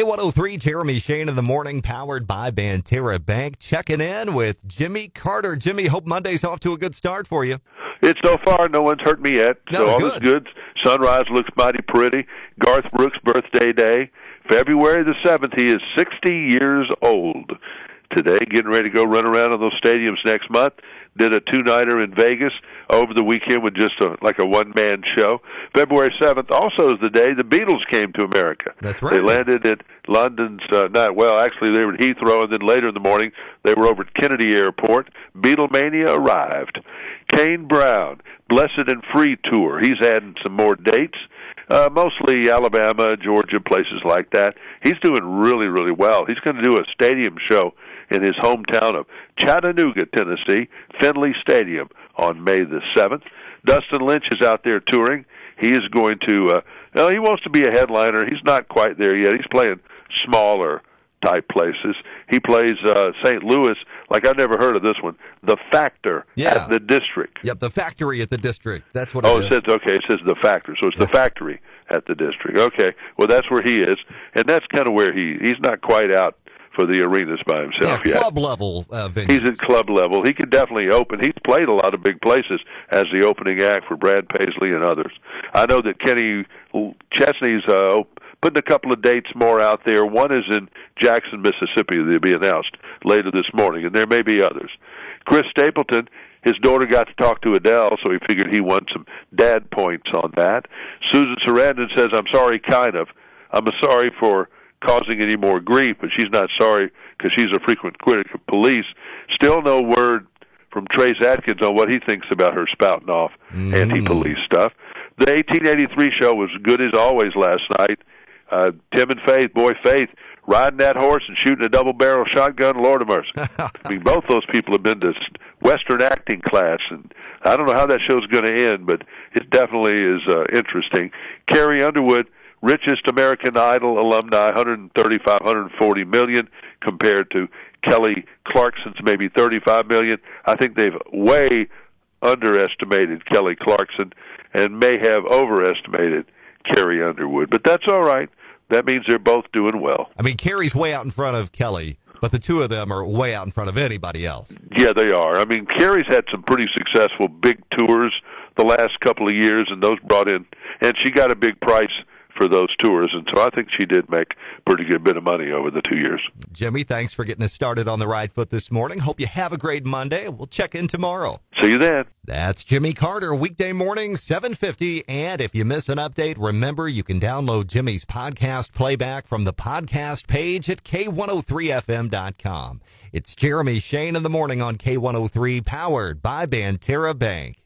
K103, Jeremy Shane in the morning, powered by Banterra Bank. Checking in with Jimmy Carter. Jimmy, hope Monday's off to a good start for you. It's so far, no one's hurt me yet. No, so all good. is good. Sunrise looks mighty pretty. Garth Brooks' birthday day, February the 7th. He is 60 years old today, getting ready to go run around in those stadiums next month. Did a two-nighter in Vegas over the weekend with just a, like a one-man show. February 7th also is the day the Beatles came to America. That's right. They landed at London's, uh, not, well, actually they were at Heathrow, and then later in the morning they were over at Kennedy Airport. Beatlemania arrived. Kane Brown, Blessed and Free Tour. He's adding some more dates. Uh, mostly Alabama, Georgia, places like that. He's doing really, really well. He's going to do a stadium show in his hometown of Chattanooga, Tennessee, Finley Stadium on May the 7th. Dustin Lynch is out there touring. He is going to, uh, he wants to be a headliner. He's not quite there yet. He's playing smaller type places. He plays uh, St. Louis, like I've never heard of this one, The Factor Yeah. at the District. Yep, the factory at the district. That's what it is. Oh, it it says okay. It says the factory, so it's the factory at the district. Okay, well that's where he is, and that's kind of where he he's not quite out for the arenas by yeah, himself yet. club level uh. He's at club level. He could definitely open. He's played a lot of big places as the opening act for Brad Paisley and others. I know that Kenny Chesney's uh, putting a couple of dates more out there. One is in Jackson, Mississippi. They'll be announced later this morning, and there may be others. Chris Stapleton, his daughter got to talk to Adele, so he figured he won some dad points on that. Susan Sarandon says, "I'm sorry, kind of. I'm sorry for." causing any more grief, but she's not sorry because she's a frequent critic of police. Still no word from Trace Atkins on what he thinks about her spouting off anti-police stuff. The 1883 show was good as always last night. Uh, Tim and Faith, boy Faith, riding that horse and shooting a double-barrel shotgun. Lord of mercy! I mean, both those people have been to Western acting class, and I don't know how that show's going to end, but it definitely is uh, interesting. Carrie Underwood richest American Idol alumni, 135, 140 million, compared to Kelly Clarkson's maybe 35 million. I think they've way underestimated Kelly Clarkson and may have overestimated Carrie Underwood. But that's all right. That means they're both doing well. I mean, Carrie's way out in front of Kelly, but the two of them are way out in front of anybody else. Yeah, they are. I mean, Carrie's had some pretty successful big tours the last couple of years, and those brought in, and she got a big price for those tours, and so I think she did make a pretty good bit of money over the two years. Jimmy, thanks for getting us started on the right foot this morning. Hope you have a great Monday. We'll check in tomorrow. See you then. That's Jimmy Carter, weekday morning, 750. And if you miss an update, remember you can download Jimmy's podcast playback from the podcast page at K103FM.com. It's Jeremy Shane in the morning on K103, powered by Banterra Bank.